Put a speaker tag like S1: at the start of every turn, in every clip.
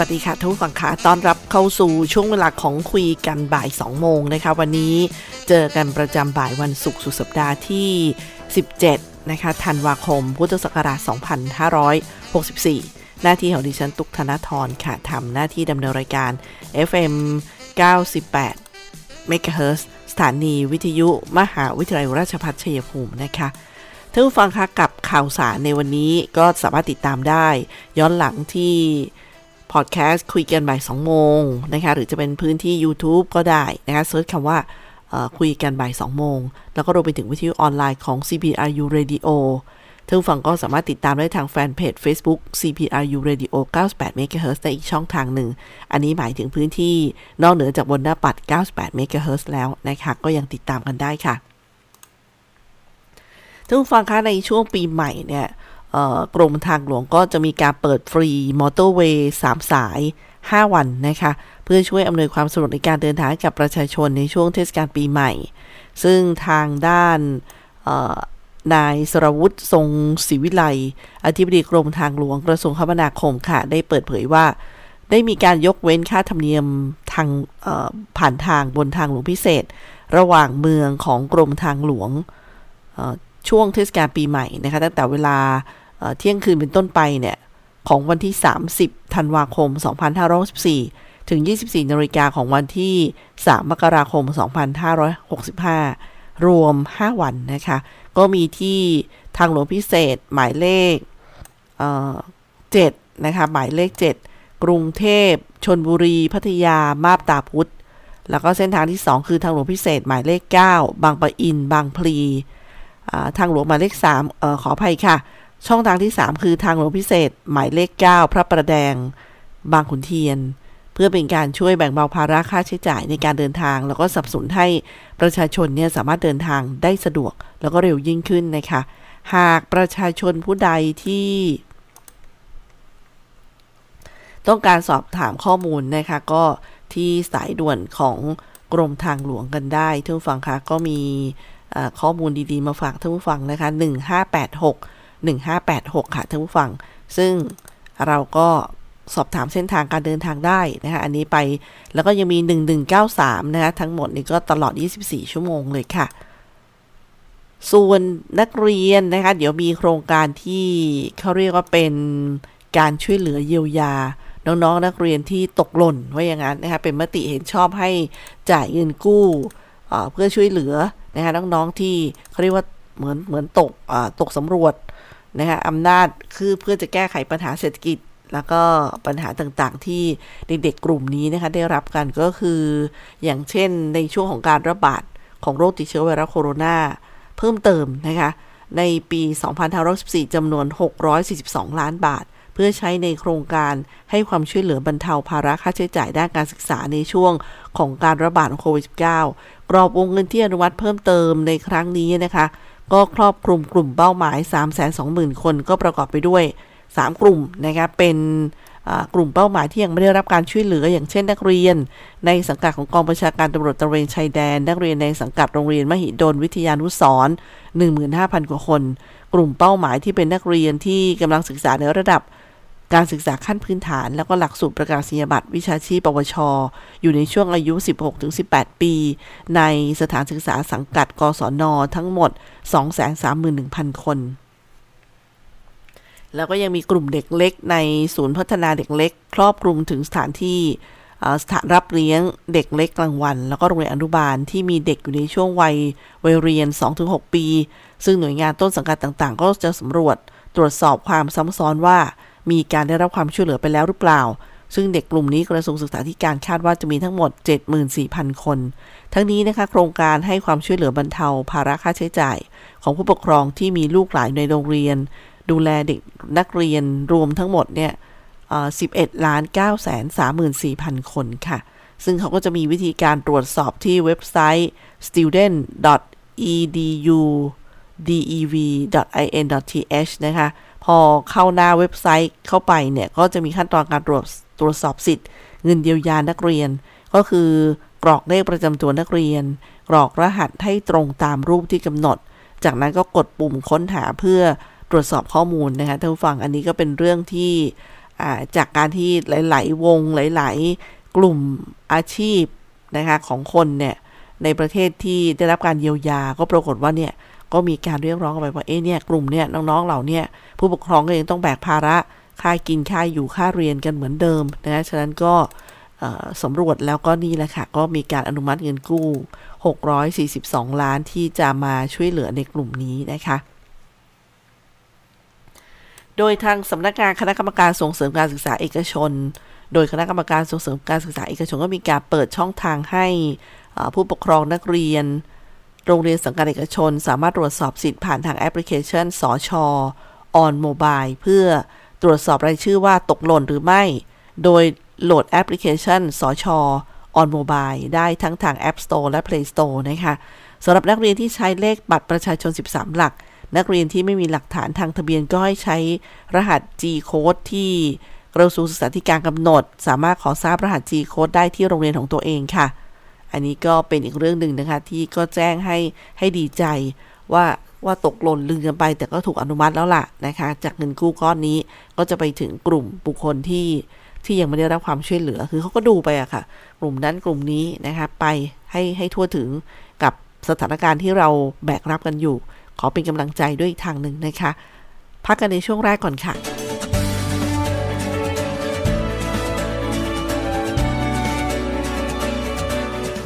S1: วัสดีค่ะทุกฝั่งขาต้อนรับเข้าสู่ช่วงเวลาของคุยกันบ่าย 2 โมงนะคะ วันนี้เจอกันประจำบ่ายวันศุกร์สุดสัปดาห์ที่ 17 นะคะธันวาคม พุทธศักราช 2564 หน้าที่ของดิฉันตุกธนทรค่ะทำหน้าที่ดำเนินรายการ FM 98 MHz สถานีวิทยุมหาวิทยาลัยราชภัฏชัยภูมินะคะท่านผู้ฟังคะกับข่าวสารในวันนี้ก็สามารถติดตามได้ ย้อนหลังที่ พอดแคสต์คุยกันบ่าย2โมงนะคะหรือจะเป็นพื้นที่ YouTube ก็ได้นะคะเซิร์ชคำว่าคุยกันบ่าย2โมง แล้วก็รวมไปถึงวิทยุออนไลน์ของ CPRU Radio ท่านผู้ฟังก็สามารถติดตามได้ทางแฟนเพจ Facebook CPRU Radio 98 MHz ในอีกช่องทางหนึ่ง อันนี้หมายถึงพื้นที่นอกเหนือจากบนหน้าปัด 98 MHz แล้วนะคะ ก็ยังติดตามกันได้ค่ะท่านฟังคะในช่วงปีใหม่เนี่ย กรมทางหลวงก็จะมีการเปิดฟรีมอเตอร์เวย์3สาย 5 วันนะคะ เพื่อช่วยอำนวยความสะดวกในการเดินทางกับประชาชนในช่วงเทศกาลปีใหม่ ซึ่งทางด้านนายสรวุฒิทรงศิวิไลอธิบดีกรมทางหลวงกระทรวงคมนาคมค่ะ ได้เปิดเผยว่า ได้มีการยกเว้นค่าธรรมเนียมทางผ่านทางบนทางหลวงพิเศษ ระหว่างเมืองของกรมทางหลวง ช่วงเทศกาลปีใหม่นะคะตั้งแต่เวลาเที่ยงคืนเป็นต้นไปเนี่ยของวันที่ 30 ธันวาคม 2564 ถึง 24 นาฬิกาของวันที่ 3 มกราคม 2565 รวม 5 วันนะคะ ก็มีที่ทางหลวงพิเศษหมายเลขเจ็ดนะคะ หมายเลข 7 กรุงเทพ ชนบุรี พัทยา มาบตาพุธ แล้วก็เส้นทางที่ 2 คือทางหลวงพิเศษหมายเลข 9 บางปะอิน บางพลี ทางหลวงหมายเลข3ออขออภัยค่ะ ช่องทางที่ 3 คือทางหลวงพิเศษ หมายเลข 9 พระประแดง บางขุนเทียน เพื่อเป็นการช่วยแบ่งเบาภาระค่าใช้จ่ายในการเดินทาง แล้วก็สับสนให้ประชาชนเนี่ยสามารถเดินทางได้สะดวก แล้วก็เร็วยิ่งขึ้นนะคะหากประชาชนผู้ใดที่ ต้องการสอบถามข้อมูลนะคะก็ที่สายด่วนของกรมทางหลวงกันได้ทุกฟังคะก็มี ข้อมูลดีๆ มาฝากท่านผู้ฟังนะคะ1586 1586 ค่ะท่านผู้ฟัง ซึ่งเราก็สอบถามเส้นทางการเดินทางได้นะคะอันนี้ไปแล้วก็ยังมี 1193 นะคะทั้งหมดนี่ก็ตลอด 24 ชั่วโมงเลยค่ะ ส่วนนักเรียนนะคะ เดี๋ยวมีโครงการที่เขาเรียกว่าเป็นการช่วยเหลือเยียวยา น้องๆนนักเรียนที่ตกหล่นว่าอย่างนั้นนะคะเป็นมติเห็นชอบให้จ่ายเงินกู้เพื่อช่วยเหลือ นะคะน้องๆที่เขาเรียกว่าเหมือนเหมือนตกตกสำรวจนะคะอำนาจคือเพื่อจะแก้ไขปัญหาเศรษฐกิจ แล้วก็ปัญหาต่างๆ ที่เด็กๆกลุ่มนี้นะคะได้รับกันก็คืออย่างเช่นในช่วงของการระบาดของโรคติดเชื้อไวรัสโคโรนาเพิ่มเติมนะคะในปี 2514จำนวน 642 ล้านบาท เพื่อใช้ในโครงการให้ความช่วยเหลือบรรเทาภาระค่าใช้จ่ายด้านการศึกษาในช่วงของการระบาดของโควิด -19 กรอบวงเงินที่อนุมัติเพิ่มเติมในครั้งนี้นะคะ ก็ครอบคลุมกลุ่มเป้าหมาย 320,000 คนก็ประกอบไปด้วย 3 กลุ่มนะคะเป็นกลุ่มเป้าหมายที่ยังไม่ได้รับการช่วยเหลือ อย่างเช่นนักเรียน ในสังกัดของกองประชาการตำรวจตระเวนชายแดน นักเรียนในสังกัดโรงเรียนมหิดลวิทยานุสร15,000 กว่าคน กลุ่มเป้าหมายที่เป็นนักเรียนที่กำลังศึกษาในระดับ การศึกษาขั้นพื้นฐานแล้วก็หลักสูตรประกาศนียบัตรวิชาชีพ ปวช อยู่ในช่วงอายุ 16-18 ปี ในสถานศึกษาสังกัด กศน ทั้งหมด 231,000 คน แล้วก็ยังมีกลุ่มเด็กเล็ก ในศูนย์พัฒนาเด็กเล็ก ครอบคลุมถึงสถานที่สถานรับเลี้ยงเด็กเล็กกลางวัน แล้วก็โรงเรียนอนุบาลที่มีเด็กอยู่ในช่วงวัยวัยเรียน 2-6 ปี ซึ่งหน่วยงานต้นสังกัดต่างๆ ก็จะสำรวจตรวจสอบความซ้ำซ้อนว่า มีการได้รับความช่วยเหลือไปแล้วหรือเปล่า ซึ่งเด็กกลุ่มนี้กระทรวงศึกษาธิการคาดว่าจะมีทั้งหมด 74,000 คน ทั้งนี้นะคะโครงการให้ความช่วยเหลือบรรเทาภาระค่าใช้จ่าย ของผู้ปกครองที่มีลูกหลายในโรงเรียน ดูแลเด็กนักเรียนรวมทั้งหมดเนี่ย11ล้าน9แสน34,000 คนค่ะ ซึ่งเขาก็จะมีวิธีการตรวจสอบที่เว็บไซต์ student.edu dev.in.th นะคะ อเข้าหน้าเว็บไซต์เข้าไปเนี่ย ก็จะมีขั้นตอนการตรวจตรวจสอบสิทธิ์ เงินเยียวยานักเรียน ก็คือกรอกเลขประจำตัวนักเรียน กรอกรหัสให้ตรงตามรูปที่กำหนด จากนั้นก็กดปุ่มค้นหาเพื่อตรวจสอบข้อมูลนะคะท่านผู้ฟังอันนี้ก็เป็นเรื่องที่จากการที่หลาย ๆ วงหลาย ๆ กลุ่มอาชีพนะคะของคนเนี่ยในประเทศที่ได้รับการเยียวยาก็ปรากฏว่าเนี่ย ก็มีการเรียกร้องไปว่าเอ๊ะเนี่ยกลุ่มเนี่ยน้องๆเหล่าเนี่ยผู้ปกครองก็ยังต้องแบกภาระค่ากินค่าอยู่ค่าเรียนกันเหมือนเดิมนะฉะนั้นก็สำรวจแล้วก็นี่แหละค่ะ ก็มีการอนุมัติเงินกู้ 642 ล้านที่จะมาช่วยเหลือในกลุ่มนี้นะคะ โดยทางสำนักงานคณะกรรมการส่งเสริมการศึกษาเอกชน โดยคณะกรรมการส่งเสริมการศึกษาเอกชนก็มีการเปิดช่องทางให้ผู้ปกครองนักเรียน โรงเรียนสังกัดเอกชน สามารถตรวจสอบสิทธิ์ผ่านทางแอปพลิเคชันสอชออนโมบายเพื่อตรวจสอบรายชื่อว่าตกหล่นหรือไม่ โดยโหลดแอปพลิเคชันสอชออนโมบายได้ทั้งทาง App Store และ Play Store นะคะสำหรับนักเรียนที่ใช้เลขบัตรประชาชน 13 หลัก นักเรียนที่ไม่มีหลักฐานทางทะเบียนก็ให้ใช้รหัส G code ที่กระทรวงศึกษาธิการกำหนด สามารถขอทราบรหัส G code ได้ที่โรงเรียนของตัวเองค่ะ อันนี้ก็เป็นอีกเรื่องหนึ่งนะคะ ที่ก็แจ้งให้ให้ดีใจว่าว่าตกหล่นลืมกันไป แต่ก็ถูกอนุมัติแล้วล่ะนะคะ จากเงินกู้ก้อนนี้ก็จะไปถึงกลุ่มบุคคลที่ที่ยังไม่ได้รับความช่วยเหลือ คือเขาก็ดูไปอะค่ะ กลุ่มนั้นกลุ่มนี้นะคะ ไปให้ให้ทั่วถึงกับสถานการณ์ที่เราแบกรับกันอยู่ ขอเป็นกำลังใจด้วยอีกทางหนึ่งนะคะ พักกันในช่วงแรกก่อนค่ะ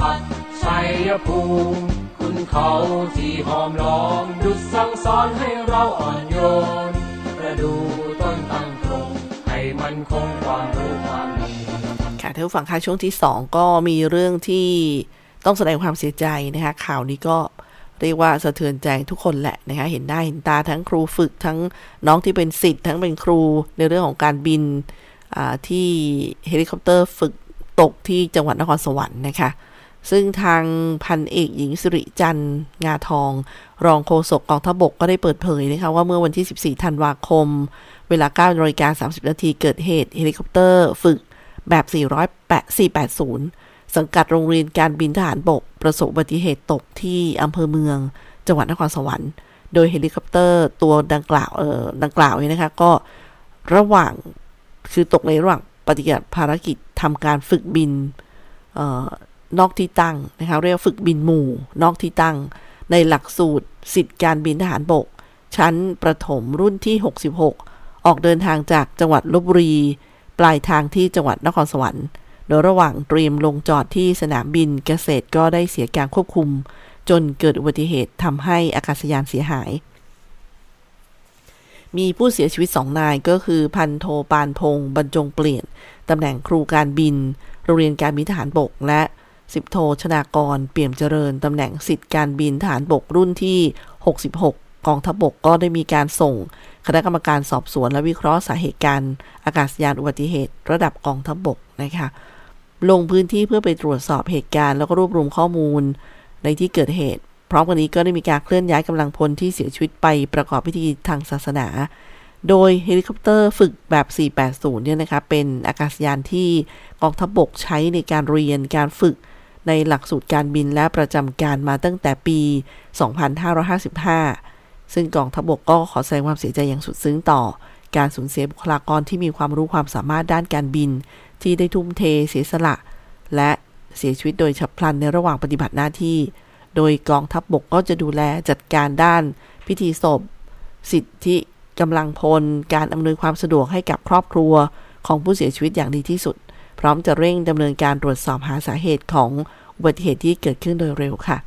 S2: พัฒชัยภูมิ คุณเขาที่หอมล้อมดุจสั่งสอนให้เราอ่อนโยนประดูต้นตั้งตรงให้มันคงความรู้ความดี
S1: ค่ะท่านผู้ฟังคะช่วงที่ 2 ก็มีเรื่องที่ต้องแสดงความเสียใจนะคะข่าวนี้ก็เรียกว่าสะเทือนใจทุกคนแหละนะคะเห็นได้เห็นตาทั้งครูฝึกทั้งน้องที่เป็นสิทธิ์ทั้งเป็นครูในเรื่องของการบินที่เฮลิคอปเตอร์ฝึกตกที่จังหวัดนครสวรรค์นะคะ ซึ่งทางพันเอกหญิงสิริจันงาทอง รองโฆษกกองทัพบกก็ได้เปิดเผยนะคะว่าเมื่อวันที่ 14 ธันวาคม เวลา9นาฬิกา30 นาทีเกิดเหตุเฮลิคอปเตอร์ฝึกแบบ480 สังกัดโรงเรียนการบินทหารบก ประสบอุบัติเหตุตกที่อำเภอเมือง จังหวัดนครสวรรค์ โดยเฮลิคอปเตอร์ตัวดังกล่าวเอ่อดังกล่าวนี้นะคะก็ระหว่างคือตกในระหว่างปฏิบัติภารกิจทำการฝึกบินออ นอกที่ตั้งนะคะเรียกฝึกบินหมู่ นอกที่ตั้ง ในหลักสูตร สิทธิการบินทหารบก ชั้นประถมรุ่นที่ 66 ออกเดินทางจากจังหวัดลบบุรี ปลายทางที่จังหวัดนครสวรรค์ โดยระหว่างเตรียมลงจอดที่สนามบินเกษตรก็ได้เสียการควบคุม จนเกิดอุบัติเหตุทำให้อากาศยานเสียหาย มีผู้เสียชีวิตสองนายก็คือพันโทปานพง บรรจงเปลี่ยนตำแหน่งครูการบินโรงเรียนการบินทหารบกและ สิบโทชนากร เปี่ยมเจริญตำแหน่งสิทธิการบินทหารบกรุ่นที่ 66 กองทัพบกก็ได้มีการส่ง คณะกรรมการสอบสวนและวิเคราะห์สาเหตุการอากาศยานอุบัติเหตุ ระดับกองทัพบบกนะคะลงพื้นที่เพื่อไปตรวจสอบเหตุการณ์แล้วก็รวบรวมข้อมูล ในที่เกิดเหตุ พร้อมกันนี้ก็ได้มีการเคลื่อนย้ายกำลังพลที่เสียชีวิตไปประกอบพิธีทางศาสนา โดยเฮลิคอปเตอร์ฝึกแบบ 480 เนี่ยนะคะเป็นอากาศยานที่กองทัพบกใช้ในการเรียนการฝึก ในหลักสูตรการบินและประจำการมาตั้งแต่ปี 2555 ซึ่งกองทัพบกก็ขอแสดงความเสียใจอย่างสุดซึ้งต่อ การสูญเสียบุคลากรที่มีความรู้ความสามารถด้านการบิน ที่ได้ทุ่มเทเสียสละ และเสียชีวิตโดยฉับพลันในระหว่างปฏิบัติหน้าที่ โดยกองทัพบกก็จะดูแลจัดการด้าน พิธีศพ สิทธิกำลังพล การอำนวยความสะดวกให้กับครอบครัวของผู้เสียชีวิตอย่างดีที่สุด พร้อมจะเร่งดำเนินการตรวจสอบหาสาเหตุของอุบัติเหตุที่เกิดขึ้นโดยเร็วค่ะ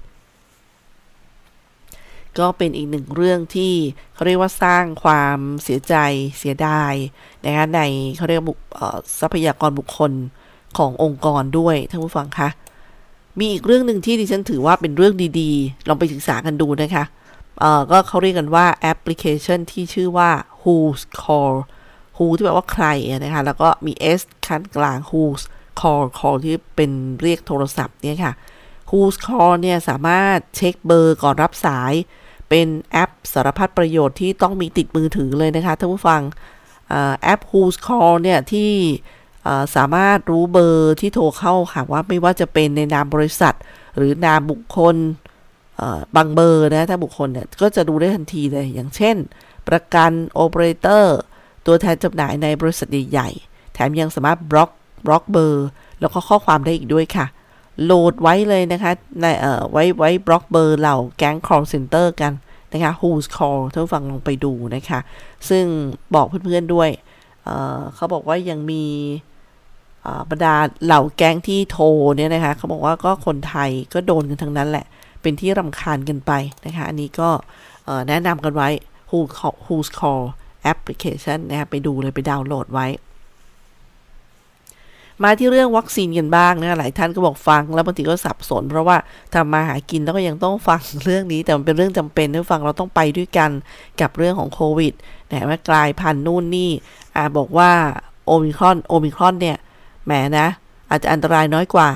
S1: ก็เป็นอีกหนึ่งเรื่องที่เขาเรียกว่าสร้างความเสียใจเสียดายนะคะในเขาเรียกบุทรัพยากรบุคคลขององค์กรด้วยท่านผู้ฟังคะมีอีกเรื่องหนึ่งที่ดิฉันถือว่าเป็นเรื่องดีๆ ลองไปศึกษากันดูนะคะ เอ่อ ก็เขาเรียกกันว่าแอปพลิเคชันที่ชื่อว่า Who's Call Who ที่แปลว่าใครนะคะแล้วก็มี S คันกลาง Who's Call Call ที่เป็นเรียกโทรศัพท์เนี่ยค่ะ Who's Call เนี่ยสามารถเช็คเบอร์ก่อนรับสาย เป็นแอปสารพัดประโยชน์ที่ต้องมีติดมือถือเลยนะคะท่านผู้ฟังแอป Who's Call เนี่ยที่สามารถรู้เบอร์ที่โทรเข้าค่ะว่าไม่ว่าจะเป็นในนามบริษัท หรือนามบุคคลบางเบอร์นะถ้าบุคคลเนี่ยก็จะดูได้ทันทีเลย อย่างเช่น ประกันโอเปอเรเตอร์ ตัวแทนจำหน่ายในบริษัทใหญ่ๆแถมยังสามารถบล็อกบล็อกเบอร์ แล้วก็ข้อความได้อีกด้วยค่ะ โหลดไว้เลยนะคะในเอ่อไว้ไว้บล็อกเบอร์เหล่าแก๊ง call center กันนะคะ Whoscall ท่านฟังลองไปดูนะคะ ซึ่งบอกเพื่อนๆด้วยเเขาบอกว่ายังมีบรรดาเหล่าแก๊งที่โทรเนี่ยนะคะเขาบอกว่าก็คนไทยก็โดนกันทั้งนั้นแหละ เป็นที่รำคาญกันไปนะคะ อันนี้ก็แนะนำกันไว้ who's call application นะคะไปดูเลยไปดาวน์โหลดไว้ มาที่เรื่องวัคซีนกันบ้างนะหลายท่านก็บอกฟังแล้วบางทีก็สับสน เพราะว่าทำมาหากินแล้วก็ยังต้องฟังเรื่องนี้แต่มันเป็นเรื่องจำเป็นที่ฟังเราต้องไปด้วยกันกับเรื่องของโควิดแต่ว่ากลายพันธุ์นู่นนี่อ่าบอกว่าโอมิครอนโอมิครอนเนี่ยแหมนะ อาจจะอันตรายน้อยกว่า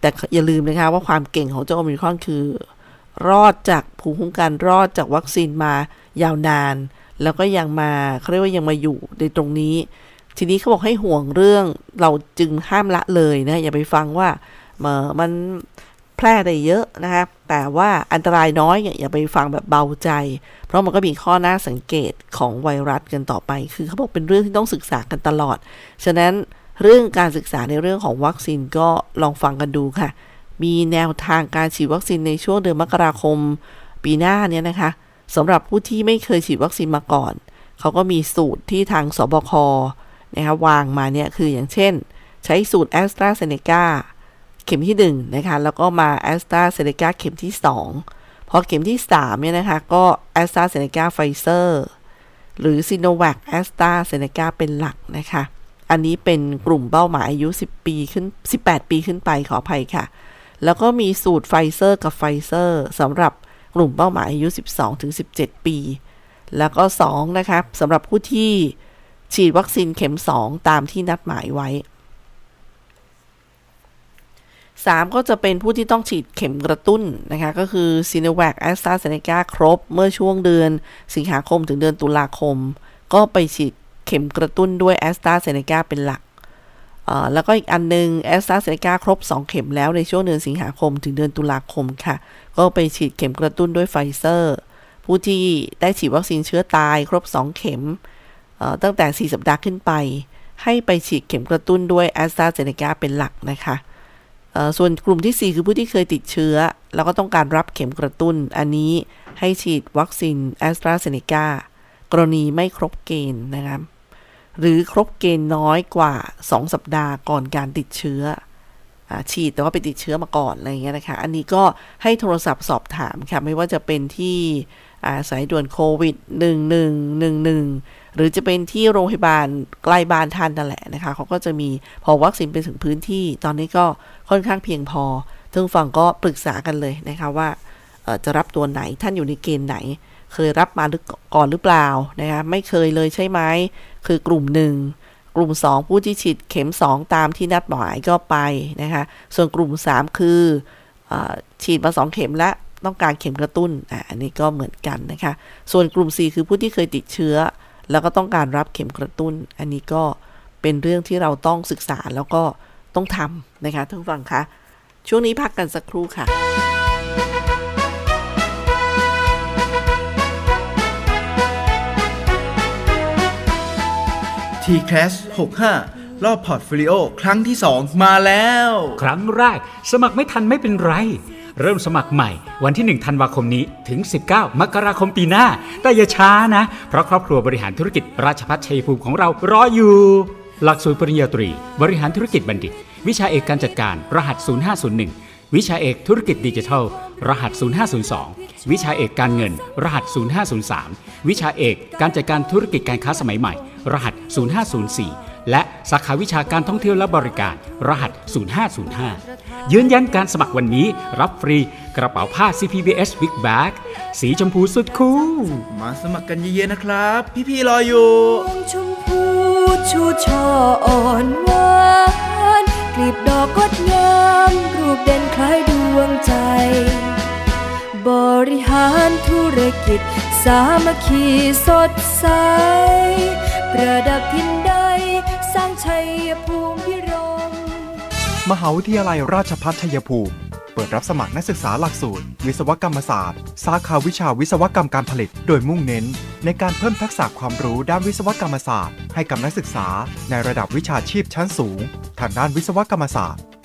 S1: แต่อย่าลืมนะคะว่าความเก่งของเจ้าโอมิครอนคือ รอดจากภูมิคุ้มกันรอดจากวัคซีนมายาวนาน แล้วก็ยังมาเขาเรียกว่ายังมาอยู่ในตรงนี้ ทีนี้เขาบอกให้ห่วงเรื่องเราจึงห้ามละเลยนะอย่าไปฟังว่ามันแพร่ได้เยอะนะครับแต่ว่าอันตรายน้อยอย่าไปฟังแบบเบาใจ เพราะมันก็มีข้อน่าสังเกตของไวรัสกันต่อไป คือเขาบอกเป็นเรื่องที่ต้องศึกษากันตลอด ฉะนั้นเรื่องการศึกษาในเรื่องของวัคซีนก็ลองฟังกันดูค่ะ มีแนวทางการฉีดวัคซีนในช่วงเดือนมกราคมปีหน้าเนี่ยนะคะ สำหรับผู้ที่ไม่เคยฉีดวัคซีนมาก่อน เขาก็มีสูตรที่ทางสบคนะคะวางมาเนี่ยคืออย่างเช่น ใช้สูตรแอสตราเซเนกาเข็มที่1นะคะแล้วก็มาแอสตราเซเนกาเข็มที่ 2 พอเข็มที่3เนี่ยนะคะก็แอสตราเซเนกาไฟเซอร์หรือซีโนแวคแอสตราเซเนกาเป็นหลักนะคะ อันนี้เป็นกลุ่มเป้าหมายอายุ 10 ปีขึ้น 18 ปีขึ้นไปขออภัยค่ะ แล้วก็มีสูตรไฟเซอร์กับไฟเซอร์สำหรับ กลุ่มเป้าหมายอายุ 12-17 ปี แล้วก็ 2 นะครับสำหรับผู้ที่ฉีดวัคซีนเข็ม 2 ตามที่นัดหมายไว้ 3 ก็จะเป็นผู้ที่ต้องฉีดเข็มกระตุ้นนะคะ ก็คือซีโนแวคแอสตราเซเนกาครบเมื่อช่วงเดือนสิงหาคมถึงเดือนตุลาคม ก็ไปฉีดเข็มกระตุ้นด้วยแอสตราเซเนกาเป็นหลักแล้วก็อีกอันนึงแอสตราเซเนกาครบ 2 เข็มแล้วในช่วงเดือนสิงหาคมถึงเดือนตุลาคมค่ะ ก็ไปฉีดเข็มกระตุ้นด้วยไฟเซอร์ ผู้ที่ได้ฉีดวัคซีนเชื้อตายครบ 2 เข็มตั้งแต่ 4 สัปดาห์ขึ้นไป ให้ไปฉีดเข็มกระตุ้นด้วยแอสตราเซเนกาเป็นหลักนะคะส่วนกลุ่มที่ 4 คือผู้ที่เคยติดเชื้อ แล้วก็ต้องการรับเข็มกระตุ้น อันนี้ให้ฉีดวัคซีนแอสตราเซเนกากรณีไม่ครบเกณฑ์นะครับหรือครบเกณฑ์น้อยกว่า 2 สัปดาห์ก่อนการติดเชื้ออ ฉีดแต่ว่าไปติดเชื้อมาก่อนอะไรเงี้ยนะคะ อันนี้ก็ให้โทรศัพท์สอบถามค่ะ ไม่ว่าจะเป็นที่สายด่วนโควิด 1111 หรือจะเป็นที่โรงพยาบาลใกล้บ้านท่านนั่นแหละนะคะเขาก็จะมีพอวัคซีนไปถึงพื้นที่ ตอนนี้ก็ค่อนข้างเพียงพอทั้งฝั่งก็ปรึกษากันเลยนะคะว่าจะรับตัวไหนท่านอยู่ในเกณฑ์ไหน เคยรับมาก่อนหรือเปล่านะคะไม่เคยเลยใช่ไหมคือกลุ่มหนึ่ง กลุ่ม 2 ผู้ที่ฉีดเข็ม 2 ตามที่นัดหมายก็ไปนะคะส่วนกลุ่ม 3 คืออฉีดมา 2 เข็มและต้องการเข็มกระตุ้นอ่าอันนี้ก็เหมือนกันนะคะส่วนกลุ่ม 4 คือผู้ที่เคยติดเชื้อ แล้วก็ต้องการรับเข็มกระตุ้น อันนี้ก็เป็นเรื่องที่เราต้องศึกษาแล้วก็ต้องทำนะคะท่านฟังคะช่วงนี้พักกันสักครู่ค่ะ
S3: TCAS65 รอบ portfolio ครั้งที่ 2 มาแล้ว
S4: ครั้งแรก สมัครไม่ทันไม่เป็นไร เริ่มสมัครใหม่วันที่ 1 ธันวาคมนี้ถึง 19 มกราคมปีหน้า แต่อย่าช้านะ เพราะครอบครัวบริหารธุรกิจราชพัฒชัยภูมิของเรารออยู่ หลักสูตรปริญญาตรี บริหารธุรกิจบัณฑิต วิชาเอกการจัดการรหัส 0501 วิชาเอกธุรกิจดิจิทัล รหัส 0502 วิชาเอกการเงิน รหัส 0503 วิชาเอกการจัดการธุรกิจการค้าสมัยใหม่ รหัส 0504 และสาขาวิชาการท่องเที่ยวและบริการ รหัส 0505 ยืนยันการสมัครวันนี้รับฟรีกระเป๋าผ้า CPBS Big Bag สีชมพูสุดคูล
S3: มาสมัครกันเยอะๆนะครับ พี่ๆรออยู่
S5: ชมพูชูช่ออ่อนหวานกลีบดอกกดงามรูปเด่นคล้ายด วงใจ บริหารธุรกิจ สามัคคีสดใส ประดับทินใด สร้างชัยภูมิพิรม
S6: มหาวิทยาลัยราชพัฒชัยภูมิ เปิดรับสมัครนักศึกษาหลักสูตร วิศวกรรมศาสตร์ สาขาวิชาวิศวกรรมการผลิต โดยมุ่งเน้น ในการเพิ่มทักษะความรู้ด้านวิศวกรรมศาสตร์ ให้กับนักศึกษาในระดับวิชาชีพชั้นสูง ทางด้านวิศวกรรมศาสตร์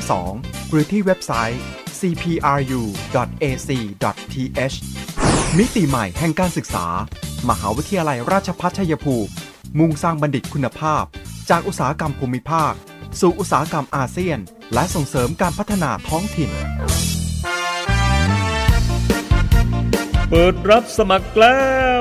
S6: 3052 หรือที่เว็บไซต์ cpru.ac.th มิติใหม่แห่งการศึกษา มหาวิทยาลัยราชพัฒชัยภูมิ มุ่งสร้างบัณฑิตคุณภาพ จากอุตสาหกรรมภูมิภาค สู่อุตสาหกรรมอาเซียน และส่งเสริมการพัฒนาท้องถิ่น
S7: เปิดรับสมัครแล้ว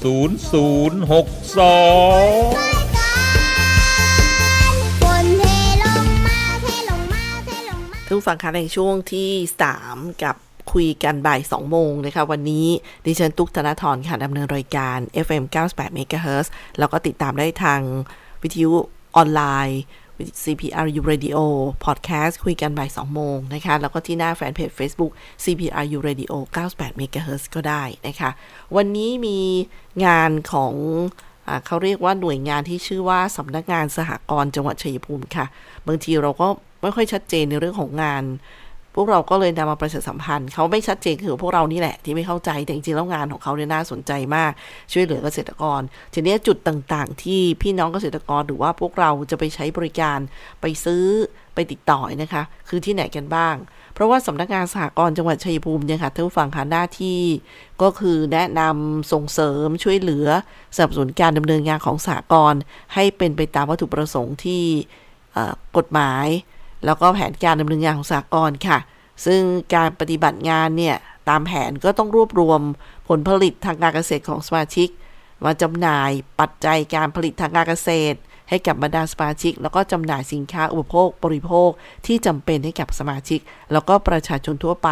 S7: 0062
S1: ทุกฟังคะในช่วงที่ 3 กับคุยกันบ่าย 2 โมงนะคะ วันนี้ดิฉันตุกธนทรค่ะดำเนินรายการ FM 98 MHz แล้วก็ติดตามได้ทางวิทยุออนไลน์ CPRU Radio Podcast คุยกันบ่าย2โมงนะคะ แล้วก็ที่หน้าแฟนเพจ Facebook CPRU Radio 98 MHz ก็ได้นะคะ วันนี้มีงานของอเขาเรียกว่าหน่วยงานที่ชื่อว่าสำนักงานสหกรณ์จังหวัดชัยภูมิค่ะ บางทีเราก็ไม่ค่อยชัดเจนในเรื่องของงาน พวกเราก็เลยนำมาประชาสัมพันธ์เขาไม่ชัดเจนคือพวกเรานี่แหละที่ไม่เข้าใจแต่จริงๆแล้วงานของเขาเนี่ยน่าสนใจมากช่วยเหลือเกษตรกรทีนี้จุดต่างๆ ที่พี่น้องเกษตรกรหรือว่าพวกเราจะไปใช้บริการไปซื้อไปติดต่อนะคะ คือที่ไหนกันบ้าง เพราะว่าสำนักงานสหกรณ์จังหวัดชัยภูมิเนี่ยค่ะท่านผู้ฟังคะหน้าที่ก็คือแนะนำส่งเสริมช่วยเหลือสนับสนุนการดำเนินงานของสหกรณ์ให้เป็นไปตามวัตถุประสงค์ที่กฎหมาย แล้วก็แผนการดำเนินงานของสหกรณ์ค่ะ ซึ่งการปฏิบัติงานเนี่ย ตามแผนก็ต้องรวบรวมผลผลิตทางการเกษตรของสมาชิก มาจำหน่ายปัจจัยการผลิตทางการเกษตร ให้กับบรรดาสมาชิก แล้วก็จำหน่ายสินค้าอุปโภคบริโภคที่จำเป็นให้กับสมาชิก แล้วก็ประชาชนทั่วไป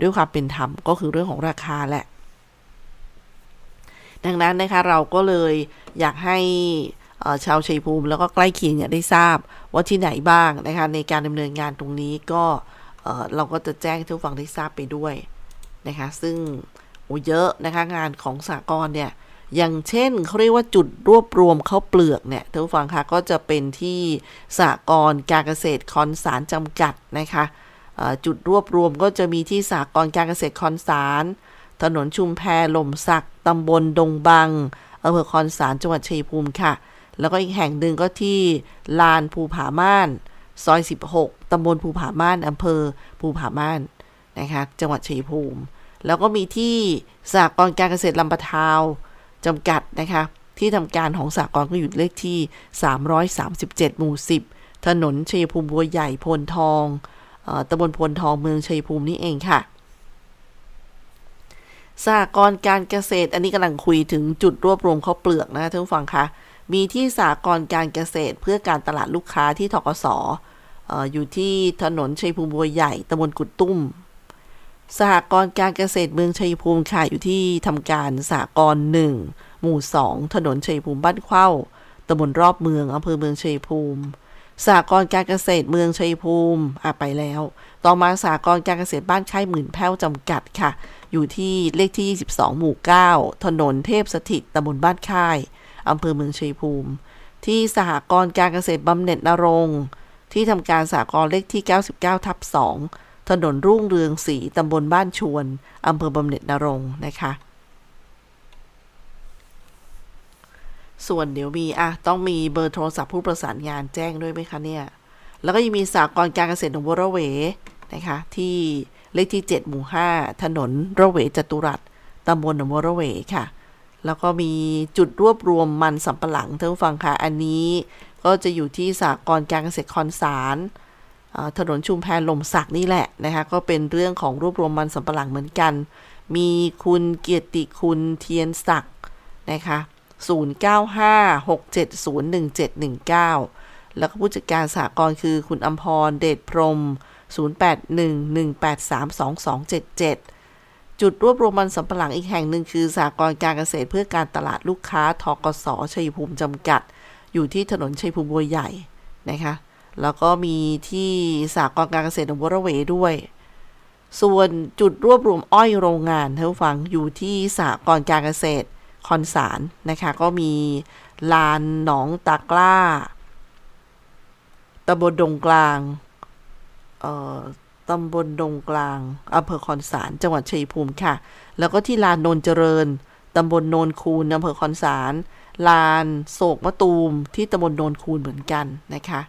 S1: ด้วยความเป็นธรรมก็คือเรื่องของราคาแหละดังนั้นนะคะเราก็เลยอยากให้ ชาวชัยภูมิแล้วก็ใกล้เคียงเนี่ยได้ทราบว่าที่ไหนบ้างนะคะในการดำเนินงานตรงนี้ก็เราก็จะแจ้งทุกฝั่งได้ทราบไปด้วยนะคะซึ่งโอ้เยอะนะคะงานของสากลเนี่ยอย่างเช่นเขาเรียกว่าจุดรวบรวมข้าวเปลือกเนี่ยท่านผู้ฟังคะก็จะเป็นที่สากลการเกษตรคอนสารจำกัดนะคะจุดรวบรวมก็จะมีที่สากลการเกษตรคอนสารถนนชุมแพหล่มสักตำบลดงบังอำเภอคอนสารจังหวัดชัยภูมิค่ะ แล้วก็อีกแห่งหนึ่งก็ที่ลานภูผาม่าน ซอย 16 ตำบลภูผาม่าน อำเภอภูผาม่านนะคะจังหวัดชัยภูมิ แล้วก็มีที่สหกรการเกษตรลำปะทาวจำกัดนะคะที่ทำการของสหกรก็อยู่เลขที่ 337 หมู่ 10 ถนนชัยภูมิบัวใหญ่พลทองออตำบลพลทองเมืองชัยภูมินี่เองค่ะสหกรณ์การเกษตร อันนี้กำลังคุยถึงจุดรวบรวมข้าวเปลือกนะท่านผู้ฟังคะ มีที่สหกรณ์การเกษตรเพื่อการตลาดลูกค้าที่ทกสเอออยู่ที่ถนนชัยภูมิบัวใหญ่ตำบลกุดตุ้ม สหกรณ์การเกษตรเมืองชัยภูมิค่ะอยู่ที่ทำการสหกรณ์หนึ่งหมู่สองถนนชัยภูมิบ้านเข้าตำบลรอบเมืองอำเภอเมืองชัยภูมิสหกรณ์การเกษตรเมืองชัยภูมิอะไปแล้ว ต่อมาสหกรณ์การเกษตรบ้านค่ายหมื่นแพ้วจำกัดค่ะ อยู่ที่เลขที่ 22 หมู่ 9 ถนนเทพสถิตตำบลบ้านค่าย อำเภอเมืองชัยภูมิ ที่สหกรณ์การเกษตรบำเหน็จนรงที่ทำการสหกรณ์เลขที่ 99 ทับ 2 ถนนรุ่งเรืองศรีตำบลบ้านชวนอำเภอบำเหน็จนรงนะคะ ส่วนเดี๋ยวมีอะต้องมีเบอร์โทรศัพท์ผู้ประสานงานแจ้งด้วยไหมคะเนี่ย แล้วก็ยังมีสากลการเกษตรหนองบัวระเวนะคะที่เลขที่ 7 หมู่ 5 ถนนระเวจตุรัสตำบลหนองบัวระเวค่ะ แล้วก็มีจุดรวบรวมมันสำปะหลังท่านผู้ฟังค่ะ อันนี้ก็จะอยู่ที่สากลการเกษตรคอนสารถนนชุมแพลมสักนี่แหละนะคะก็เป็นเรื่องของรวบรวมมันสำปะหลังเหมือนกัน มีคุณเกียรติคุณเทียนศักดิ์นะคะ0956701719 แล้วก็ผู้จัดการสากลคือคุณอัมพรเดชพรหม0811832277 จุดรวบรวมมันสำปะหลังอีกแห่งหนึ่งคือสากลการเกษตรเพื่อการตลาดลูกค้าทกสชัยภูมิจำกัด อยู่ที่ถนนชัยภูมิบัวใหญ่นะคะแล้วก็มีที่สากลการเกษตรหนองบัวระเวด้วย ส่วนจุดรวบรวมอ้อยโรงงานท่านฟังอยู่ที่สากลการเกษตรคอนสารนะคะก็มีลานหนองตากล้าตำบลดงกลางเอ่อ ตำบลดงกลางอำเภอคอนสารจังหวัดชัยภูมิค่ะ แล้วก็ที่ลานโนนเจริญตำบลโนนคูนอำเภอคอนสารลานโศกมะตูม ที่ตำบลโนนคูนเหมือนกันนะคะ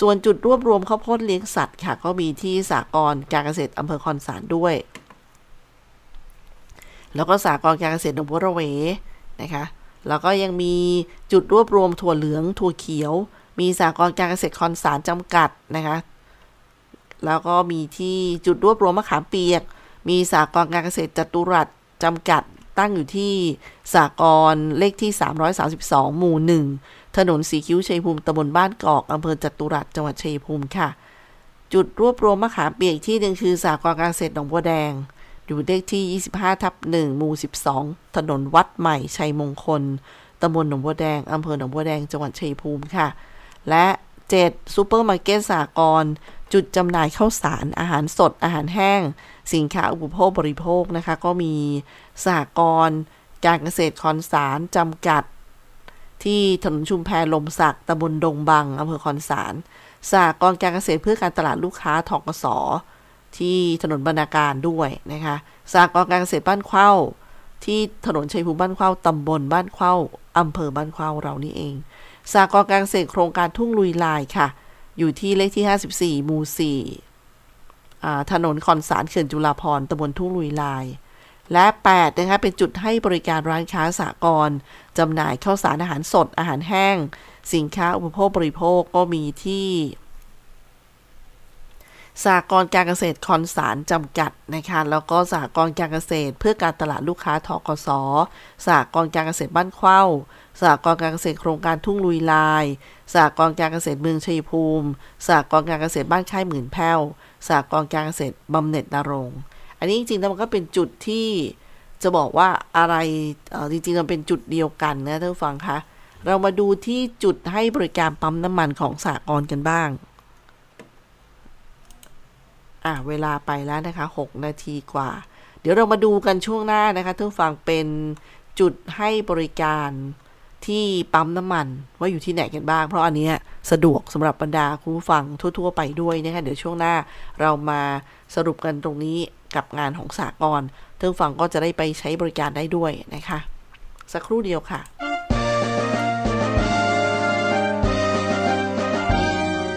S1: ส่วนจุดรวบรวมข้าวโพดเลี้ยงสัตว์ค่ะ ก็มีที่สากลการเกษตรอำเภอคอนสารด้วย แล้วก็สากลการเกษตรหนองบัวระเวนะคะ แล้วก็ยังมีจุดรวบรวมถั่วเหลืองถั่วเขียว มีสากลการเกษตรคอนสารจำกัดนะคะ แล้วก็มีที่จุดรวบรวมมะขามเปียก มีสากลการเกษตรจตุรัสจำกัดตั้งอยู่ที่สากลเลขที่ 332 หมู่ 1 ถนนสีคิ้วชัยภูมิตำบลบ้านกอกอำเภอจัตุรัสจังหวัดชัยภูมิค่ะ จุดรวบรวมมะขามเปียกที่หนึ่งคือสากลการเกษตรหนองบัวแดง อยู่เลขที่ 25ทับ1หมู่ 12 ถนนวัดใหม่ชัยมงคลตำบลหนองบัวแดงอำเภอหนองบัวแดงจังหวัดชัยภูมิค่ะ และ 7. ซูเปอร์มาร์เก็ตสากล จุดจำหน่ายข้าวสาร อาหารสด อาหารแห้ง สินค้าอุปโภคบริโภคนะคะ ก็มีสหกรณ์การเกษตรคอนสารจำกัด ที่ถนนชุมแพลมศักตำบลดงบังอำเภอคอนสารสหกรณ์การเกษตรเพื่อการตลาดลูกค้าทกสที่ถนนบรรณาการด้วยนะคะสหกรณ์การเกษตรบ้านเข้า ที่ถนนชัยภูมิบ้านเข้าตำบลบ้านเข้าอำเภอบ้านเข้าเรานี่เองสหกรณ์การเกษตรโครงการทุ่งลุยลายค่ะ อยู่ที่เลขที่ 54 หมู่4ถนนคอนสารเขื่อนจุฬาพรตำบลทุ่งลุยลาย และ 8 นะคะ เป็นจุดให้บริการร้านค้าสากลจำหน่ายข้าวสารอาหารสดอาหารแห้ง สินค้าอุปโภคบริโภคก็มีที่ สหกรณ์การเกษตรคอนสารจำกัดนะคะแล้วก็สหกรณ์การเกษตร เพื่อการตลาดลูกค้าทกสสหกรณ์การเกษตรบ้านเข้าสหกรณ์การเกษตรโครงการทุ่งลุยลายสหกรณ์การเกษตรเมืองชัยภูมิสหกรณ์การเกษตรบ้านค่ายหมื่นแพ้วสหกรณ์การเกษตรบำเหน็จนรงอันนี้จริงๆแล้วมันก็เป็นจุดที่จะบอกว่าอะไรจริงๆมันเป็นจุดเดียวกันนะท่านผู้ฟังคะเรามาดูที่จุดให้บริการปั๊มน้ำมันของสหกรณ์กันบ้าง อะเวลาไปแล้วนะคะ 6 นาทีกว่า เดี๋ยวเรามาดูกันช่วงหน้านะคะท่านผู้ฟังเป็นจุดให้บริการที่ปั๊มน้ำมันว่าอยู่ที่ไหนกันบ้าง เพราะอันนี้สะดวกสำหรับบรรดาคุณผู้ฟังทั่ว ๆ ไปด้วยนะคะเดี๋ยวช่วงหน้าเรามาสรุปกันตรงนี้กับงานของสากลท่านฟังก็จะได้ไปใช้บริการได้ด้วยนะคะ สักครู่เดียวค่ะ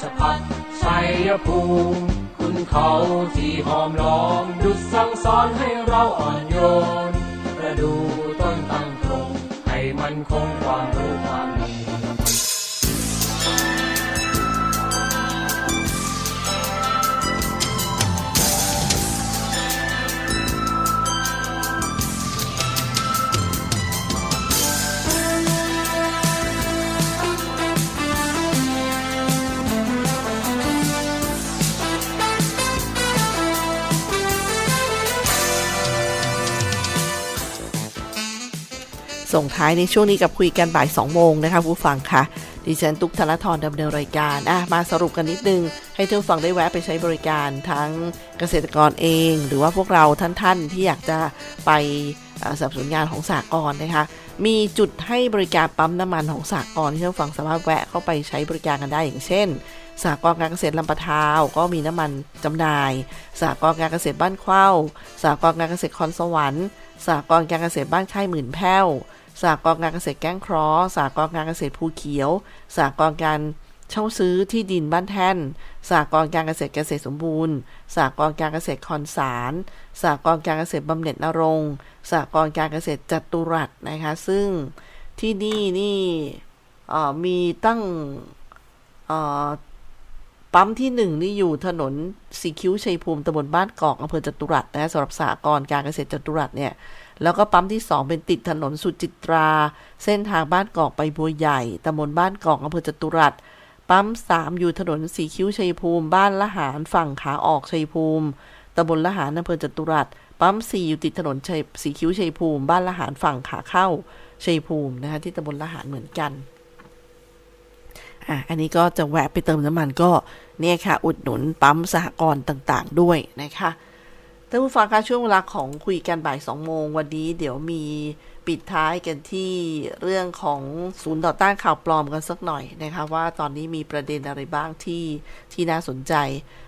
S2: ชพัฒชัยภูมิคุณเขาที่หอมล้อมดุจสั่งสอนให้เราอ่อนโยน ประดูต้นตั้งตรงให้มันคงความ
S1: ส่งท้ายในช่วงนี้กับคุยกันบ่าย 2 โมงนะคะผู้ฟังค่ะ ดิฉันตุ๊กธนทรดำเนินรายการอะมาสรุปกันนิดนึง ให้ท่านฟังได้แวะไปใช้บริการทั้งเกษตรกรเอง หรือว่าพวกเราท่านๆที่อยากจะไปสนับสนุนงานของสากลนะคะ มีจุดให้บริการปั๊มน้ำมันของสากลที่ท่านฟังสามารถแวะเข้าไปใช้บริการกันได้อย่างเช่นสหกรณ์การเกษตรลำปะทาวก็มีน้ำมันจำหน่ายสหกรณ์การเกษตรบ้านเข้าสหกรณ์การเกษตรคอนสวรรค์สหกรณ์การเกษตรบ้านค่ายหมื่นแพ้ว สหกรการเกษตรแก้งคราะห์สหกรการเกษตรภูเขียวสหกรการเช่าซื้อที่ดินบ้านแท่นสหกรการเกษตรเกษตรสมบูรณ์สหกรการเกษตรคอนสารสหกรการเกษตรบำเหน็จนรงสหกรการเกษตรจัตุรัสนะคะ ซึ่งที่นี่นี่มีตั้งปั๊มที่หนึ่งนี่อยู่ถนนสีคิ้วชัยภูมิตำบลบ้านกอกอำเภอจตุรัสนะสำหรับสหกรการเกษตรจตุรัสเนี่ย แล้วก็ปั๊มที่ 2 เป็นติดถนนสุจิตรา เส้นทางบ้านกอกไปบัวใหญ่ตำบลบ้านกอกอำเภอจตุรัส ปั๊ม 3 อยู่ถนนสีคิ้วชัยภูมิ บ้านละหารฝั่งขาออกชัยภูมิตำบลละหารอำเภอจตุรัส ปั๊ม 4 อยู่ติดถนนสีคิ้วชัยภูมิ บ้านละหารฝั่งขาเข้าชัยภูมินะคะที่ตำบลละหารเหมือนกันอะอันนี้ก็จะแวะไปเติมน้ำมันก็เนี่ยค่ะ อุดหนุนปั๊มสหกรณ์ต่างๆ ด้วยนะคะ ท่านผู้ฟังคะช่วงเวลาของคุยกันบ่ายสองโมงวันนี้ เดี๋ยวมีปิดท้ายกันที่เรื่องของศูนย์ต่อต้านข่าวปลอมกันสักหน่อยนะคะว่าตอนนี้มีประเด็นอะไรบ้างที่ที่น่าสนใจ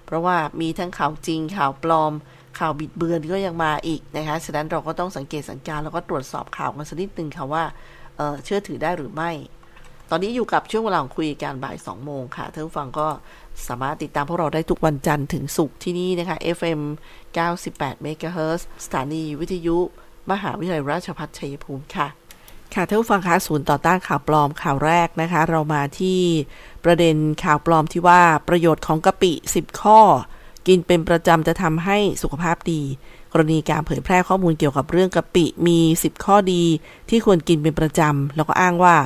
S1: เพราะว่ามีทั้งข่าวจริงข่าวปลอม ข่าวบิดเบือนก็ยังมาอีกนะคะฉะนั้นเราก็ต้องสังเกตสังการแล้วก็ตรวจสอบข่าวกันสักนิดนึงค่ะว่าเเชื่อถือได้หรือไม่ ตอนนี้อยู่กับช่วงเวลาของคุยกันบ่าย2โมงค่ะท่านผู้ฟังก็ สามารถติดตามพวกเราได้ทุกวันจันทร์ถึงศุกร์ที่นี่นะคะ FM 98 MHz สถานีวิทยุ มหาวิทยาลัยราชภัฏชัยภูมิค่ะ ค่ะท่านผู้ฟังคะศูนย์ต่อต้านข่าวปลอมข่าวแรกนะคะ เรามาที่ประเด็นข่าวปลอมที่ว่าประโยชน์ของกะปิ 10 ข้อ กินเป็นประจำจะทำให้สุขภาพดี กรณีการเผยแพร่ข้อมูลเกี่ยวกับเรื่องกะปิมี 10 ข้อดี ที่ควรกินเป็นประจำแล้วก็อ้างว่า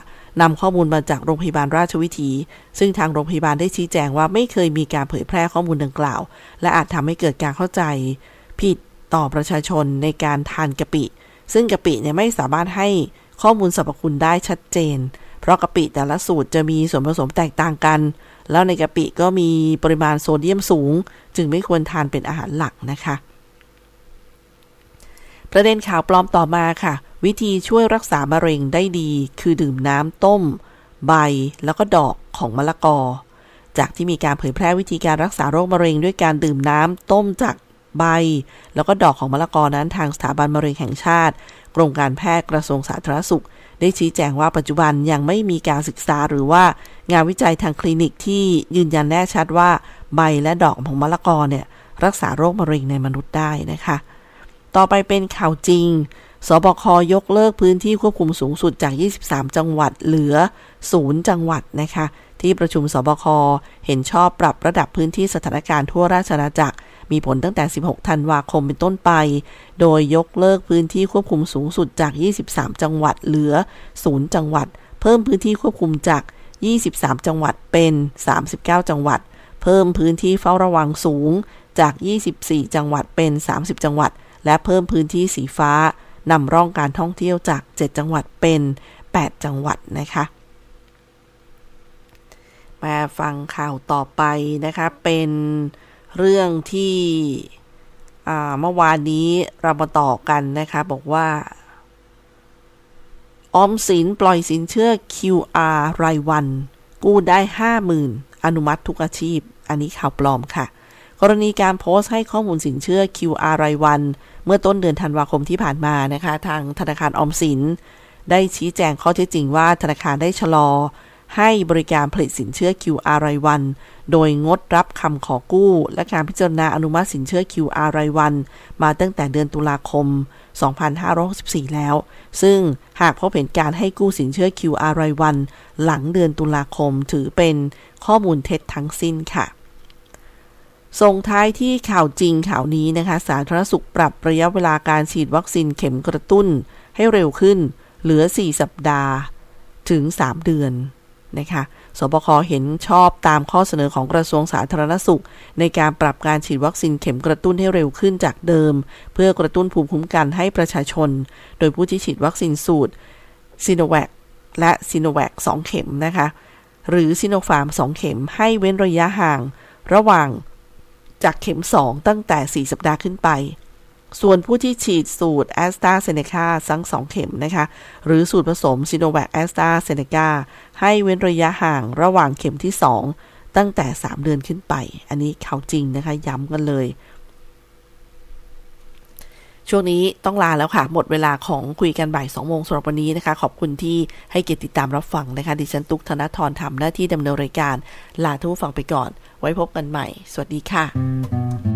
S1: นำข้อมูลมาจากโรงพยาบาลราชวิถี ซึ่งทางโรงพยาบาลได้ชี้แจงว่าไม่เคยมีการเผยแพร่ข้อมูลดังกล่าว และอาจทำให้เกิดการเข้าใจ ผิดต่อประชาชนในการทานกะปิ ซึ่งกะปิเนี่ยไม่สามารถให้ข้อมูลสรรพคุณได้ชัดเจน เพราะกะปิแต่ละสูตรจะมีส่วนผสมแตกต่างกัน แล้วในกะปิก็มีปริมาณโซเดียมสูง จึงไม่ควรทานเป็นอาหารหลักนะคะ ประเด็นข่าวปลอมต่อมาค่ะ วิธีช่วยรักษามะเร็งได้ดีคือดื่มน้ำต้ม ใบแล้วก็ดอกของมะละกอ จากที่มีการเผยแพร่วิธีการรักษาโรคมะเร็งด้วยการดื่มน้ำต้มจากใบ แล้วก็ดอกของมะละกอนั้นทางสถาบันมะเร็งแห่งชาติ กรมการแพทย์กระทรวงสาธารณสุข ได้ชี้แจงว่าปัจจุบันยังไม่มีการศึกษาหรือว่างานวิจัยทางคลินิกที่ยืนยันแน่ชัดว่าใบและดอกของมะละกอเนี่ยรักษาโรคมะเร็งในมนุษย์ได้นะคะ ต่อไปเป็นข่าวจริง สบคยกเลิกพื้นที่ควบคุมสูงสุดจาก 23 จังหวัดเหลือ 0 จังหวัดนะคะ ที่ประชุมสบคเห็นชอบปรับระดับพื้นที่สถานการณ์ทั่วราชอาณาจักร มีผลตั้งแต่ 16 ธันวาคมเป็นต้นไป โดยยกเลิกพื้นที่ควบคุมสูงสุดจาก 23 จังหวัดเหลือ 0 จังหวัด เพิ่มพื้นที่ควบคุมจาก 23 จังหวัดเป็น 39 จังหวัด เพิ่มพื้นที่เฝ้าระวังสูงจาก 24 จังหวัดเป็น 30 จังหวัด และเพิ่มพื้นที่สีฟ้า นำร่องการท่องเที่ยวจาก 7 จังหวัดเป็น 8 จังหวัดนะคะ มาฟังข่าวต่อไปนะคะ เป็นเรื่องที่เมื่อวานนี้เรามาต่อกันนะคะ บอกว่าออมสินปล่อยสินเชื่อ QR รายวัน กู้ได้ 50,000 อนุมัติทุกอาชีพ อันนี้ข่าวปลอมค่ะ กรณีการโพสต์ให้ข้อมูลสินเชื่อ QR รายวัน เมื่อต้นเดือนธันวาคมที่ผ่านมานะคะ ทางธนาคารออมสิน ได้ชี้แจงข้อเท็จจริงว่าธนาคารได้ชะลอ ให้บริการผลิตสินเชื่อ QR รายวัน โดยงดรับคำขอกู้ และการพิจารณาอนุมัติสินเชื่อ QR รายวัน มาตั้งแต่เดือนตุลาคม 2564 แล้ว ซึ่งหากพบเห็นการให้กู้สินเชื่อ QR รายวัน หลังเดือนตุลาคมถือเป็นข้อมูลเท็จทั้งสิ้นค่ะ ส่งท้ายที่ข่าวจริงข่าวนี้นะคะ สาธารณสุขปรับระยะเวลาการฉีดวัคซีนเข็มกระตุ้นให้เร็วขึ้น เหลือ 4 สัปดาห์ถึง 3 เดือนนะคะศบคเห็นชอบตามข้อเสนอของกระทรวงสาธารณสุข ในการปรับการฉีดวัคซีนเข็มกระตุ้นให้เร็วขึ้นจากเดิม เพื่อกระตุ้นภูมิคุ้มกันให้ประชาชน โดยผู้ที่ฉีดวัคซีนสูตรซีโนแวคและซีโนแวค2เข็มนะคะ หรือซีโนฟาร์ม 2 เข็มให้เว้นระยะห่าง ระหว่าง จากเข็ม 2 ตั้งแต่ 4 สัปดาห์ขึ้นไป ส่วนผู้ที่ฉีดสูตรแอสตราเซเนกาทั้งสองเข็มนะคะ หรือสูตรผสมซิโนแวคแอสตราเซเนกาให้เว้นระยะห่างระหว่างเข็มที่ 2 ตั้งแต่ 3 เดือนขึ้นไป อันนี้ข่าวจริงนะคะ ย้ำกันเลย ช่วงนี้ต้องลาแล้วค่ะ หมดเวลาของคุยกันบ่าย2โมงสำหรับวันนี้นะคะ ขอบคุณที่ให้เกียรติติดตามรับฟังนะคะ ดิฉันตุกธนทรทำหน้าที่ดำเนินรายการ ลาทุกฟังไปก่อน ไว้พบกันใหม่ สวัสดีค่ะ